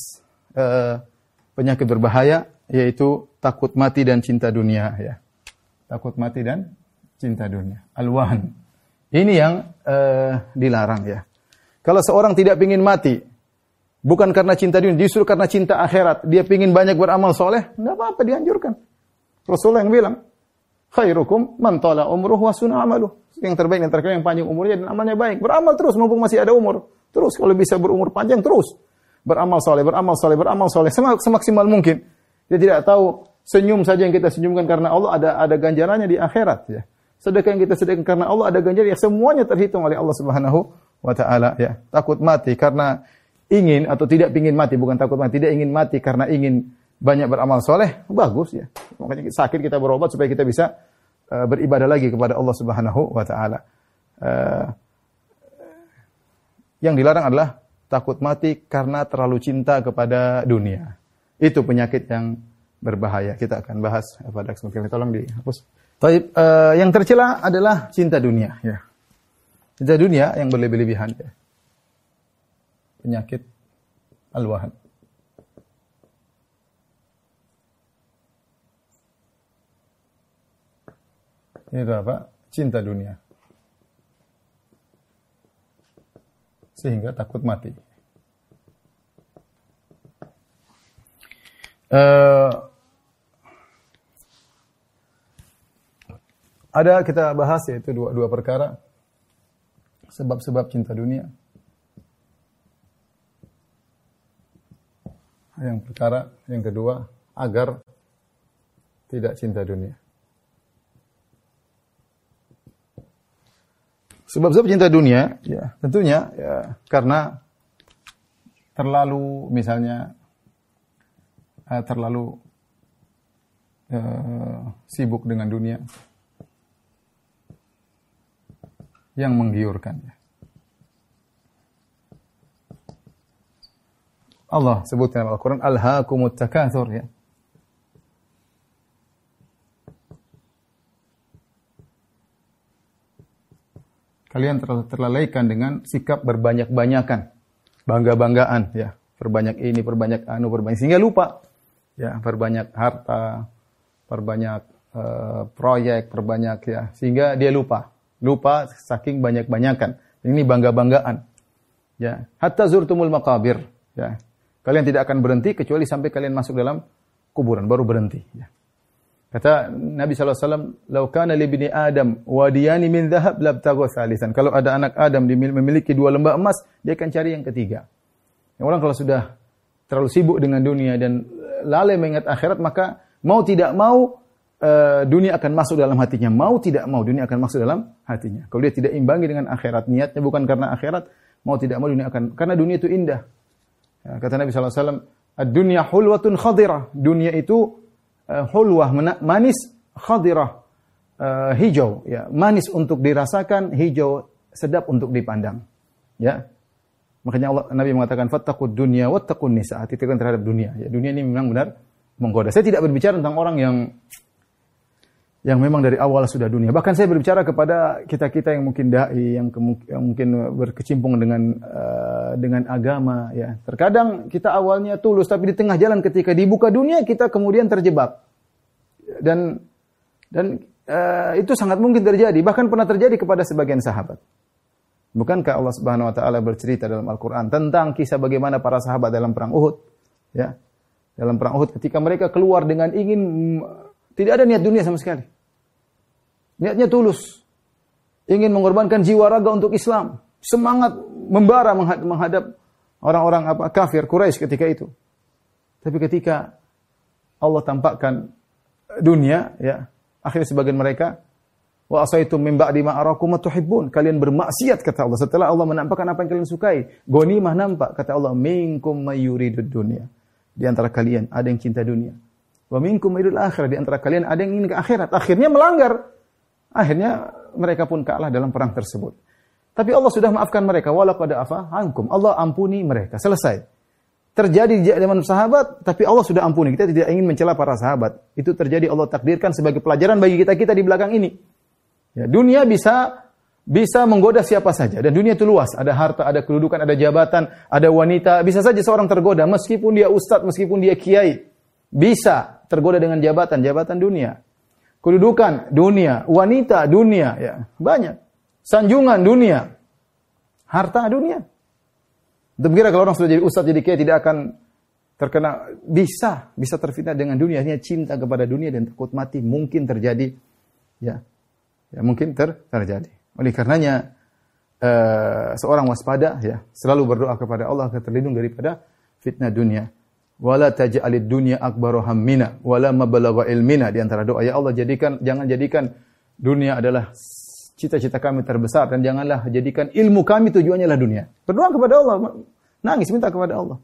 uh, penyakit berbahaya yaitu takut mati dan cinta dunia ya. Takut mati dan cinta dunia. Al-wahan. Ini yang uh, dilarang ya. Kalau seorang tidak ingin mati, Bukan karena cinta dunia, justru karena cinta akhirat. Dia ingin banyak beramal soleh, nggak apa-apa dianjurkan. Rasulullah yang bilang, khairukum man tala umruhu wa amaluh. Yang terbaik antara kalian yang panjang umurnya dan amalnya baik. Beramal terus mumpung masih ada umur. Terus kalau bisa berumur panjang terus. Beramal soleh, beramal soleh, beramal soleh semaksimal mungkin. Dia tidak tahu senyum saja yang kita senyumkan karena Allah ada ada ganjarannya di akhirat ya. Sedekah yang kita sedekahkan karena Allah ada ganjaran ya semuanya terhitung oleh Allah Subhanahu wa taala ya. Takut mati karena ingin atau tidak ingin mati, bukan takut mati, tidak ingin mati karena ingin banyak beramal soleh, bagus ya. Makanya sakit kita berobat supaya kita bisa uh, beribadah lagi kepada Allah Subhanahu wa taala. Uh, yang dilarang adalah takut mati karena terlalu cinta kepada dunia. Itu penyakit yang berbahaya. Kita akan bahas pada kesempatan tolong dihapus. Taib, uh, yang tercela adalah cinta dunia ya. Cinta dunia yang berlebih-lebihan ya penyakit al-wahad. Itu apa? Cinta dunia. Sehingga takut mati. Uh, ada kita bahas yaitu dua, dua perkara sebab-sebab cinta dunia. Yang perkara yang kedua agar tidak cinta dunia. Sebab-sebab cinta dunia, ya tentunya ya karena terlalu misalnya eh, terlalu eh, sibuk dengan dunia yang menggiurkan. Ya. Allah sebutkan dalam Al-Quran, Alhaakumut takathur ya. Kalian terlalaikan dengan sikap berbanyak-banyakan, bangga-banggaan ya, perbanyak ini, perbanyak anu, perbanyak sehingga lupa ya, perbanyak harta, perbanyak uh, proyek, perbanyak ya, sehingga dia lupa, lupa saking banyak-banyakan. Ini bangga-banggaan. Ya, hatta zurtumul maqabir, ya. Kalian tidak akan berhenti kecuali sampai kalian masuk dalam kuburan, baru berhenti. Ya. Kata Nabi SAW, "Lau kana li bini Adam wadiyani min dhahab labtaghu thalithan." Kalau ada anak Adam memiliki dua lembah emas, dia akan cari yang ketiga. Yang orang kalau sudah terlalu sibuk dengan dunia dan lalai mengingat akhirat, maka mau tidak mau uh, dunia akan masuk dalam hatinya. Mau tidak mau dunia akan masuk dalam hatinya. Kalau dia tidak imbangi dengan akhirat, niatnya bukan karena akhirat, mau tidak mau dunia akan karena dunia itu indah. Ya, kata Nabi SAW, "Ad-dunya hulwatun khadirah." Dunia itu uh, hulwah manis khadirah uh, hijau ya manis untuk dirasakan hijau sedap untuk dipandang ya makanya Allah Nabi mengatakan fattaqud dunya wattaqun nisa hati-hati terhadap dunia ya dunia ini memang benar menggoda saya tidak berbicara tentang orang yang yang memang dari awal sudah dunia. Bahkan saya berbicara kepada kita-kita yang mungkin dai, yang, yang mungkin berkecimpung dengan uh, dengan agama ya. Terkadang kita awalnya tulus tapi di tengah jalan ketika dibuka dunia kita kemudian terjebak. Dan dan uh, itu sangat mungkin terjadi, bahkan pernah terjadi kepada sebagian sahabat. Bukankah Allah Subhanahu wa taala bercerita dalam Al-Qur'an tentang kisah bagaimana para sahabat dalam perang Uhud? Ya. Dalam perang Uhud ketika mereka keluar dengan ingin tidak ada niat dunia sama sekali Niatnya tulus. Ingin mengorbankan jiwa raga untuk Islam. Semangat membara menghadap orang-orang apa kafir Quraisy ketika itu. Tapi ketika Allah tampakkan dunia, ya, akhirnya sebagian mereka wa asaitum min ba'di ma arakum tuhibbun. Kalian bermaksiat kata Allah setelah Allah menampakkan apa yang kalian sukai. Ghanimah nampak kata Allah minkum mayyuridud dunya. Di antara kalian ada yang cinta dunia. Wa minkum mayyuridul akhirah. Di antara kalian ada yang ingin ke akhirat. Akhirnya melanggar Akhirnya mereka pun kalah dalam perang tersebut. Tapi Allah sudah maafkan mereka. Walau pada apa? Ankum. Allah ampuni mereka. Selesai. Terjadi di zaman sahabat, tapi Allah sudah ampuni. Kita tidak ingin mencela para sahabat. Itu terjadi Allah takdirkan sebagai pelajaran bagi kita-kita di belakang ini. Ya, dunia bisa bisa menggoda siapa saja. Dan dunia itu luas. Ada harta, ada kedudukan, ada jabatan, ada wanita. Bisa saja seorang tergoda. Meskipun dia ustadz, meskipun dia kiai. Bisa tergoda dengan jabatan, jabatan dunia kedudukan dunia, wanita dunia, ya banyak. Sanjungan dunia, harta dunia. Kira kalau orang sudah jadi ustaz jadi kiai tidak akan terkena bisa bisa terfitnah dengan dunia, hanya cinta kepada dunia dan takut mati mungkin terjadi, ya, ya mungkin ter, terjadi. Oleh karenanya uh, seorang waspada ya selalu berdoa kepada Allah agar terlindung daripada fitnah dunia wala taj'alid dunya akbaru hammina wala mabalagha ilmina di antara doa ya Allah jadikan jangan jadikan dunia adalah cita-cita kami terbesar dan janganlah jadikan ilmu kami tujuannya adalah dunia. Berdoa kepada Allah, nangis minta kepada Allah.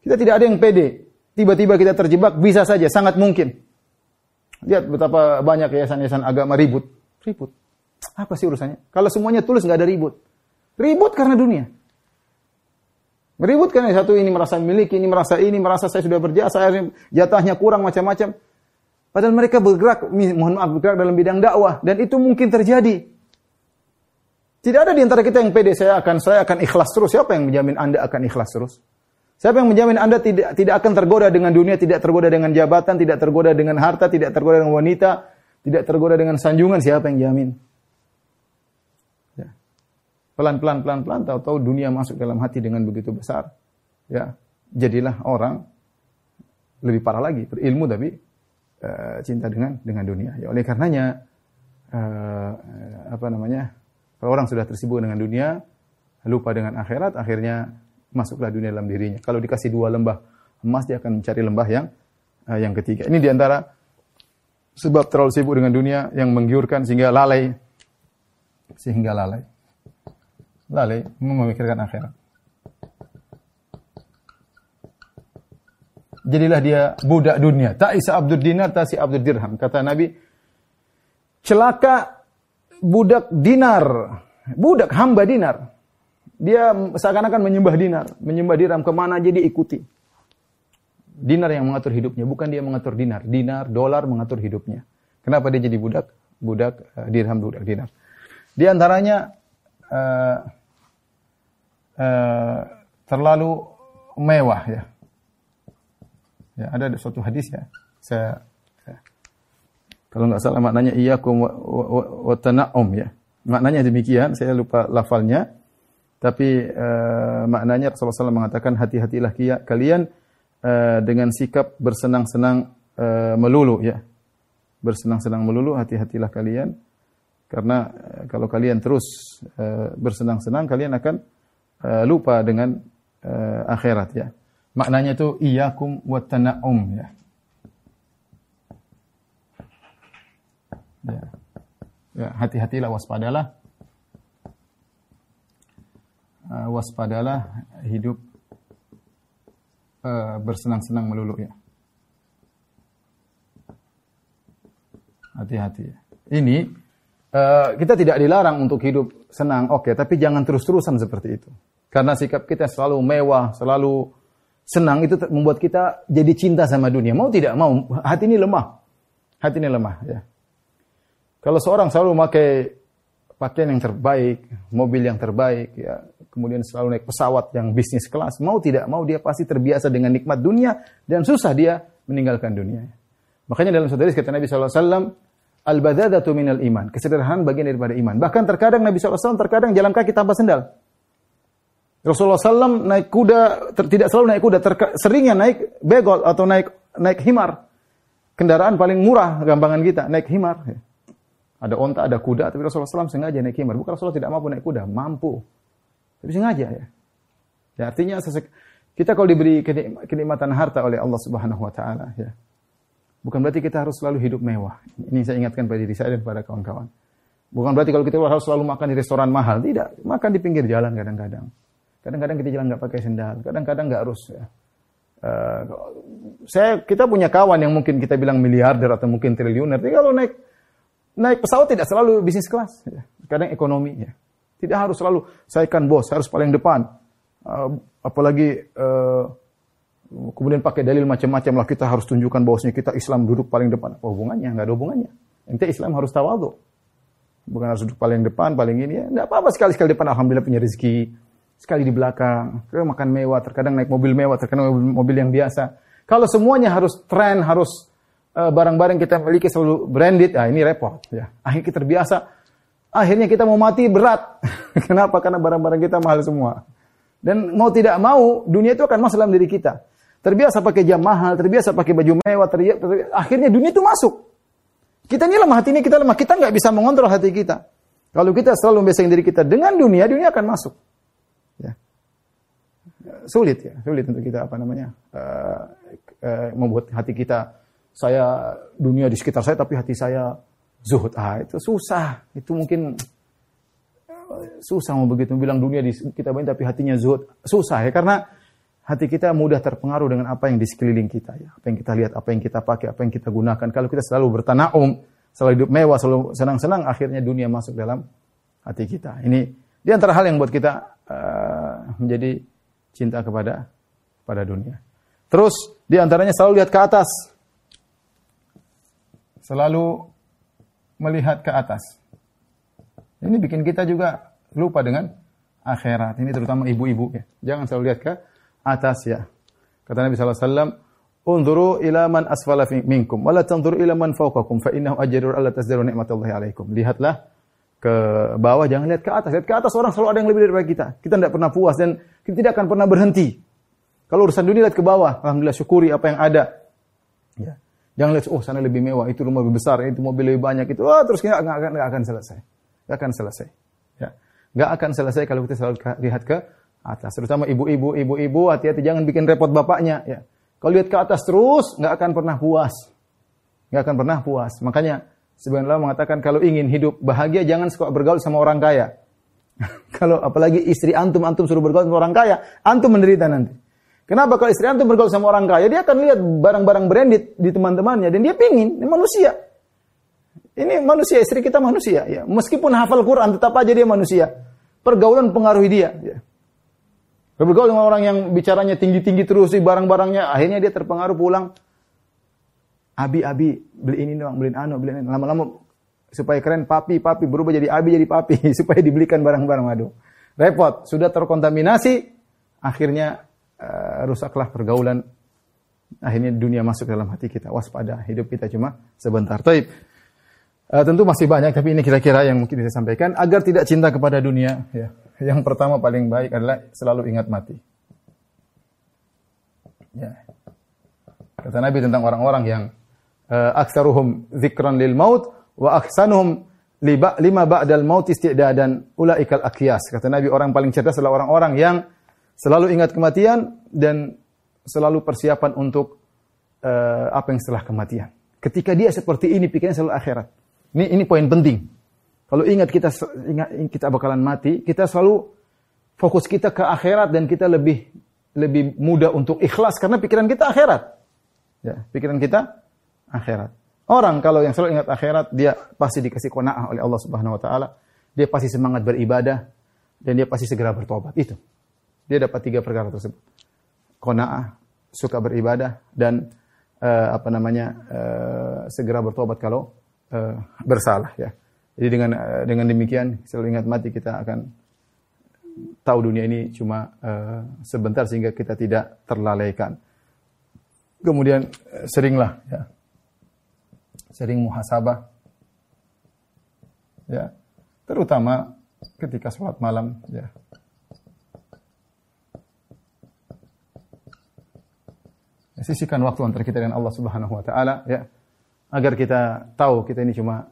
Kita tidak ada yang pede. Tiba-tiba kita terjebak bisa saja, sangat mungkin. Lihat betapa banyak yayasan-yayasan agama ribut. Ribut. Apa sih urusannya? Kalau semuanya tulus nggak ada ribut. Ribut karena dunia. Ribut kan satu ini merasa memiliki, ini merasa ini, merasa saya sudah berjasa, jatahnya kurang macam-macam. Padahal mereka bergerak, mohon maaf, bergerak dalam bidang dakwah dan itu mungkin terjadi. Tidak ada di antara kita yang pede saya akan saya akan ikhlas terus. Siapa yang menjamin Anda akan ikhlas terus? Siapa yang menjamin Anda tidak tidak akan tergoda dengan dunia, tidak tergoda dengan jabatan, tidak tergoda dengan harta, tidak tergoda dengan wanita, tidak tergoda dengan sanjungan? Siapa yang jamin? pelan-pelan pelan-pelan tahu-tahu dunia masuk dalam hati dengan begitu besar. Ya, jadilah orang lebih parah lagi berilmu tapi uh, cinta dengan dengan dunia. Ya oleh karenanya uh, apa namanya? Kalau orang sudah tersibuk dengan dunia, lupa dengan akhirat, akhirnya masuklah dunia dalam dirinya. Kalau dikasih dua lembah emas, dia akan mencari lembah yang uh, yang ketiga. Ini di antara sebab terlalu sibuk dengan dunia yang menggiurkan sehingga lalai sehingga lalai lalai memikirkan akhirat. Jadilah dia budak dunia. Tak isa abdul dinar, tak si abdul dirham. Kata Nabi, celaka budak dinar. Budak hamba dinar. Dia seakan-akan menyembah dinar. Menyembah dirham ke mana aja dia ikuti. Dinar yang mengatur hidupnya, bukan dia mengatur dinar. Dinar, dolar mengatur hidupnya. Kenapa dia jadi budak? Budak uh, dirham, budak dinar. Di antaranya uh, uh, terlalu mewah ya. Ya, ada suatu hadis ya. Saya, saya kalau nggak salah maknanya iyyakum wa, wa, tana'um ya. Maknanya demikian, saya lupa lafalnya. Tapi uh, maknanya Rasulullah SAW mengatakan hati-hatilah kalian uh, dengan sikap bersenang-senang uh, melulu ya. bersenang-senang melulu, hati-hatilah kalian. Karena uh, kalau kalian terus uh, bersenang-senang, kalian akan uh, lupa dengan uh, akhirat ya. Maknanya itu iyyakum wa tana'um ya. Ya. ya hati-hatilah waspadalah. Uh, waspadalah hidup uh, bersenang-senang melulu ya. Hati-hati ya. Ini uh, kita tidak dilarang untuk hidup senang, oke, okay, tapi jangan terus-terusan seperti itu. Karena sikap kita selalu mewah, selalu senang itu membuat kita jadi cinta sama dunia. Mau tidak mau, hati ini lemah. Hati ini lemah ya. Kalau seorang selalu memakai pakaian yang terbaik, mobil yang terbaik, ya, kemudian selalu naik pesawat yang bisnis kelas, mau tidak mau dia pasti terbiasa dengan nikmat dunia dan susah dia meninggalkan dunia. Makanya dalam satu hadis kata Nabi SAW, Al-badadatu minal iman. Kesederhanaan bagian daripada iman. Bahkan terkadang Nabi SAW terkadang jalan kaki tanpa sendal. Rasulullah SAW naik kuda, ter, tidak selalu naik kuda, terka, seringnya naik begol atau naik naik himar. Kendaraan paling murah gampangan kita, naik himar. Ada onta, ada kuda, tapi Rasulullah SAW sengaja naik himar. Bukan Rasulullah tidak mampu naik kuda, mampu. Tapi sengaja ya. Ya artinya kita kalau diberi kenikmatan harta oleh Allah Subhanahu wa taala ya. Bukan berarti kita harus selalu hidup mewah. Ini saya ingatkan pada diri saya dan pada kawan-kawan. Bukan berarti kalau kita harus selalu makan di restoran mahal, tidak. Makan di pinggir jalan kadang-kadang. Kadang-kadang kita jalan nggak pakai sendal, kadang-kadang nggak harus. Ya. Uh, saya kita punya kawan yang mungkin kita bilang miliarder atau mungkin triliuner. Tapi kalau naik naik pesawat tidak selalu bisnis kelas, kadang ekonomi. Ya. Tidak harus selalu saya kan bos, harus paling depan. Uh, apalagi uh, kemudian pakai dalil macam-macam lah kita harus tunjukkan bahwasanya kita Islam duduk paling depan. Apa hubungannya? Nggak ada hubungannya. Ente Islam harus tawadhu. Bukan harus duduk paling depan, paling ini ya. Apa-apa sekali-sekali depan. Alhamdulillah punya rezeki sekali di belakang, terkadang makan mewah, terkadang naik mobil mewah, terkadang mobil, yang biasa. Kalau semuanya harus tren, harus barang-barang uh, kita miliki selalu branded, ah ini repot. Ya. Akhirnya kita terbiasa, akhirnya kita mau mati berat. Kenapa? Karena barang-barang kita mahal semua. Dan mau tidak mau, dunia itu akan masuk dalam diri kita. Terbiasa pakai jam mahal, terbiasa pakai baju mewah, terbiasa, terbiasa, akhirnya dunia itu masuk. Kita ini lemah, hati ini kita lemah. Kita nggak bisa mengontrol hati kita. Kalau kita selalu membiasakan diri kita dengan dunia, dunia akan masuk sulit ya, sulit untuk kita apa namanya uh, uh, membuat hati kita saya dunia di sekitar saya tapi hati saya zuhud. Ah itu susah, itu mungkin susah mau begitu bilang dunia di kita banyak tapi hatinya zuhud susah ya karena hati kita mudah terpengaruh dengan apa yang di sekeliling kita ya apa yang kita lihat apa yang kita pakai apa yang kita gunakan kalau kita selalu bertanaum selalu hidup mewah selalu senang-senang akhirnya dunia masuk dalam hati kita ini di antara hal yang buat kita uh, menjadi cinta kepada pada dunia. Terus di antaranya selalu lihat ke atas. Selalu melihat ke atas. Ini bikin kita juga lupa dengan akhirat. Ini terutama ibu-ibu ya. Jangan selalu lihat ke atas ya. Kata Nabi sallallahu alaihi wasallam, "Unzuru ila man asfala minkum wa la tanzuru ila man fawqakum fa innahu ajrun alla tazdaru ni'matallahi alaikum." Lihatlah ke bawah, jangan lihat ke atas. Lihat ke atas orang selalu ada yang lebih daripada kita. Kita tidak pernah puas dan kita tidak akan pernah berhenti. Kalau urusan dunia lihat ke bawah, alhamdulillah syukuri apa yang ada. Ya. Jangan lihat oh sana lebih mewah, itu rumah lebih besar, itu mobil lebih banyak itu. Oh, terus kita nggak akan, akan selesai. Nggak akan selesai. Ya. Nggak akan selesai kalau kita selalu lihat ke atas. Terutama ibu-ibu, ibu-ibu hati-hati jangan bikin repot bapaknya. Ya. Kalau lihat ke atas terus, nggak akan pernah puas. Nggak akan pernah puas. Makanya Sebenarnya mengatakan kalau ingin hidup bahagia jangan suka bergaul sama orang kaya. kalau apalagi istri antum antum suruh bergaul sama orang kaya, antum menderita nanti. Kenapa kalau istri antum bergaul sama orang kaya, dia akan lihat barang-barang branded di teman-temannya dan dia pingin, ini manusia. Ini manusia, istri kita manusia ya. Meskipun hafal Quran tetap aja dia manusia. Pergaulan pengaruhi dia ya. Bergaul dengan orang yang bicaranya tinggi-tinggi terus barang-barangnya, akhirnya dia terpengaruh pulang Abi, Abi, beli ini dong, beli anu, beli ini. Lama-lama supaya keren papi, papi berubah jadi Abi jadi papi supaya dibelikan barang-barang aduh. Repot, sudah terkontaminasi, akhirnya uh, rusaklah pergaulan. Akhirnya dunia masuk dalam hati kita. Waspada, hidup kita cuma sebentar. Taib. Uh, tentu masih banyak, tapi ini kira-kira yang mungkin saya sampaikan agar tidak cinta kepada dunia. Ya. Yang pertama paling baik adalah selalu ingat mati. Ya. Kata Nabi tentang orang-orang yang uh, aktsaruhum dzikran lil maut wa ahsanuhum lima ba'dal maut isti'dadan ulaikal akyas. Kata Nabi orang paling cerdas adalah orang-orang yang selalu ingat kematian dan selalu persiapan untuk uh, apa yang setelah kematian. Ketika dia seperti ini pikirnya selalu akhirat. Ini ini poin penting. Kalau ingat kita ingat kita bakalan mati, kita selalu fokus kita ke akhirat dan kita lebih lebih mudah untuk ikhlas karena pikiran kita akhirat. Ya, pikiran kita akhirat. Orang kalau yang selalu ingat akhirat, dia pasti dikasih kona'ah oleh Allah Subhanahu wa taala. Dia pasti semangat beribadah dan dia pasti segera bertobat. Itu. Dia dapat tiga perkara tersebut. Kona'ah, suka beribadah dan uh, apa namanya? Uh, segera bertobat kalau uh, bersalah ya. Jadi dengan uh, dengan demikian selalu ingat mati kita akan tahu dunia ini cuma uh, sebentar sehingga kita tidak terlalaikan. Kemudian seringlah ya sering muhasabah. Ya. Terutama ketika sholat malam, ya. Sisihkan waktu antara kita dengan Allah Subhanahu wa taala ya. Agar kita tahu kita ini cuma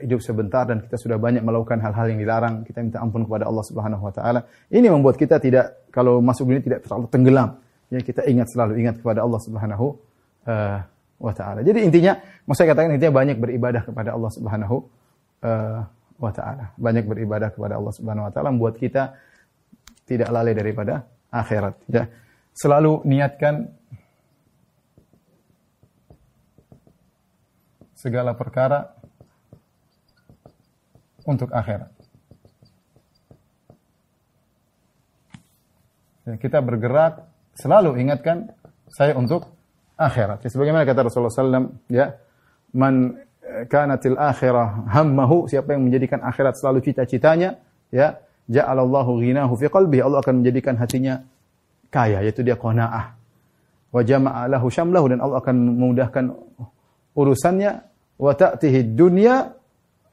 hidup sebentar dan kita sudah banyak melakukan hal-hal yang dilarang, kita minta ampun kepada Allah Subhanahu wa taala. Ini membuat kita tidak kalau masuk dunia tidak terlalu tenggelam. Ya, kita ingat selalu ingat kepada Allah Subhanahu uh, wa taala. Jadi intinya, mau saya katakan intinya banyak beribadah kepada Allah Subhanahu uh, wa taala. Banyak beribadah kepada Allah Subhanahu wa taala membuat kita tidak lalai daripada akhirat, ya. Selalu niatkan segala perkara untuk akhirat. Ya, kita bergerak selalu ingatkan saya untuk akhirat. Ya, sebagaimana kata Rasulullah SAW, ya, man eh, kanatil akhirah hammahu, siapa yang menjadikan akhirat selalu cita-citanya, ya, ja'alallahu ghinahu fi qalbi, Allah akan menjadikan hatinya kaya, yaitu dia qanaah. Wa jama'a lahu syamlahu dan Allah akan memudahkan urusannya wa ta'tihi dunya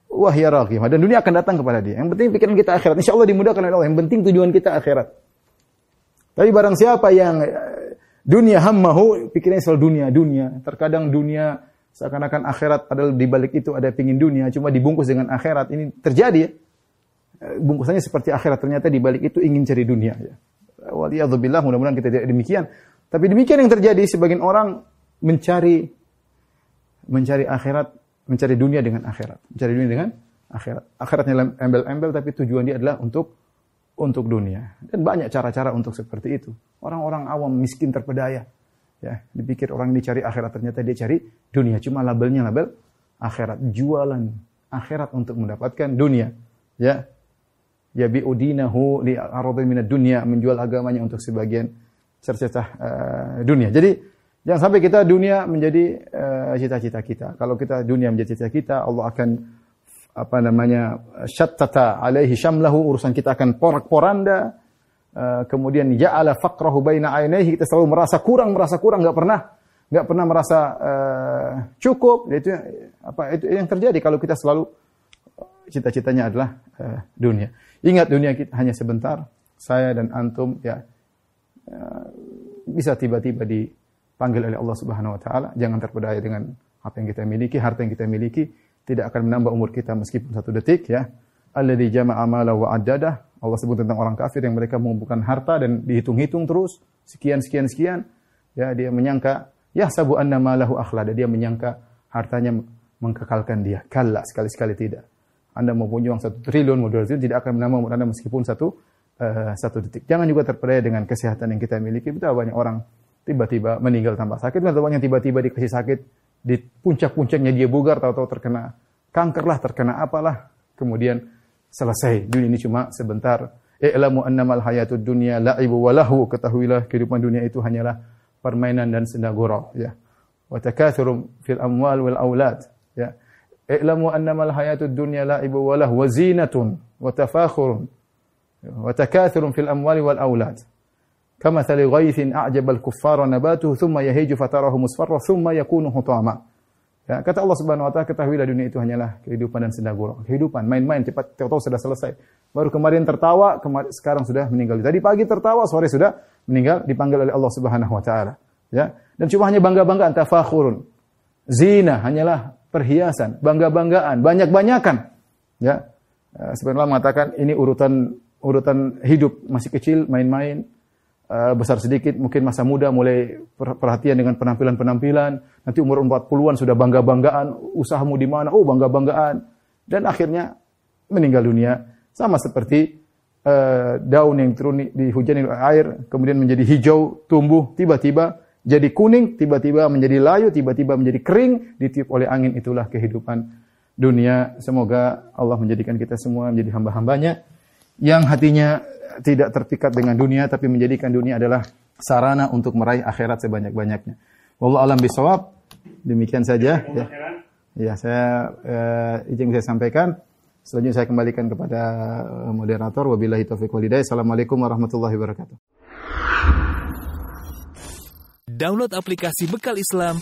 wa hiya dan dunia akan datang kepada dia. Yang penting pikiran kita akhirat. Insyaallah dimudahkan oleh Allah. Yang penting tujuan kita akhirat. Tapi barang siapa yang Dunia hammahu, pikirnya selalu dunia, dunia. Terkadang dunia seakan-akan akhirat padahal di balik itu ada pingin dunia, cuma dibungkus dengan akhirat. Ini terjadi. Eh, bungkusannya seperti akhirat, ternyata di balik itu ingin cari dunia ya. Waliyadzubillah, mudah-mudahan kita tidak demikian. Tapi demikian yang terjadi, sebagian orang mencari mencari akhirat, mencari dunia dengan akhirat. Mencari dunia dengan akhirat. Akhiratnya embel-embel, tapi tujuan dia adalah untuk untuk dunia. Dan banyak cara-cara untuk seperti itu. Orang-orang awam miskin terpedaya. Ya, dipikir orang ini cari akhirat ternyata dia cari dunia. Cuma labelnya label akhirat, jualan akhirat untuk mendapatkan dunia. Ya. Ya bi'udinahu li aradhi minad dunia, menjual agamanya untuk sebagian cercetah uh, dunia. Jadi jangan sampai kita dunia menjadi eh, cita-cita uh, kita. Kalau kita dunia menjadi cita-cita kita, Allah akan apa namanya syattata alaihi syamlahu. Urusan kita akan porak-poranda. Uh, kemudian ja'ala faqrahu baina ainaihi kita selalu merasa kurang merasa kurang. Nggak pernah nggak pernah merasa uh, cukup. Itu apa itu yang terjadi kalau kita selalu cita-citanya adalah uh, dunia. Ingat dunia kita hanya sebentar. Saya dan antum ya uh, bisa tiba-tiba dipanggil oleh Allah Subhanahu wa taala jangan terpedaya dengan apa yang kita miliki harta yang kita miliki tidak akan menambah umur kita meskipun satu detik ya. Alladzi jama'a mala wa addadah. Allah sebut tentang orang kafir yang mereka mengumpulkan harta dan dihitung-hitung terus sekian sekian sekian. Ya, dia menyangka ya sabu anna malahu akhlada. Dia menyangka hartanya mengkekalkan dia. Kalla sekali-sekali tidak. Anda mau punya uang satu triliun, dua triliun, tidak akan menambah umur Anda meskipun satu uh, satu detik. Jangan juga terpedaya dengan kesehatan yang kita miliki. Betapa banyak orang tiba-tiba meninggal tanpa sakit, betapa banyak tiba-tiba dikasih sakit di puncak-puncaknya dia bugar, tahu-tahu terkena kanker lah, terkena apalah. Kemudian selesai. Dunia ini cuma sebentar. I'lamu annamal hayatud dunya la'ibu wa lahu. Ketahuilah kehidupan dunia itu hanyalah permainan dan senda gurau. Ya. Wa takathurum fil amwal wal aulad. Ya. I'lamu annamal hayatud dunya la'ibu wa lahu wa zinatun wa tafakhurun. Wa takathurum fil amwal wal aulad. Kama thali ghaithin a'jabal kuffara nabatuhu thumma yahiju fatarahu musfarra thumma yakunu hutama. Ya, kata Allah Subhanahu wa taala ketahuilah dunia itu hanyalah kehidupan dan senda gurau. Kehidupan main-main cepat tahu sudah selesai. Baru kemarin tertawa, kemarin sekarang sudah meninggal. Tadi pagi tertawa, sore sudah meninggal dipanggil oleh Allah Subhanahu wa taala. Ya. Dan cuma hanya bangga-banggaan tafakhurun. Zina hanyalah perhiasan, bangga-banggaan, banyak-banyakan. Ya. Eh, Sebenarnya mengatakan ini urutan urutan hidup masih kecil main-main uh, besar sedikit, mungkin masa muda mulai perhatian dengan penampilan-penampilan, nanti umur 40-an sudah bangga-banggaan, usahamu di mana? Oh, bangga-banggaan. Dan akhirnya meninggal dunia sama seperti uh, daun yang turun dihujani oleh air kemudian menjadi hijau, tumbuh, tiba-tiba jadi kuning, tiba-tiba menjadi layu, tiba-tiba menjadi kering, ditiup oleh angin itulah kehidupan dunia. Semoga Allah menjadikan kita semua menjadi hamba-hambanya yang hatinya tidak terpikat dengan dunia tapi menjadikan dunia adalah sarana untuk meraih akhirat sebanyak-banyaknya. Wallahu alam bisawab. Demikian saja ya. Ya, saya uh, izin saya sampaikan. Selanjutnya saya kembalikan kepada eh, moderator. Wabillahi taufiq walhidayah. Assalamualaikum warahmatullahi wabarakatuh. Download aplikasi Bekal Islam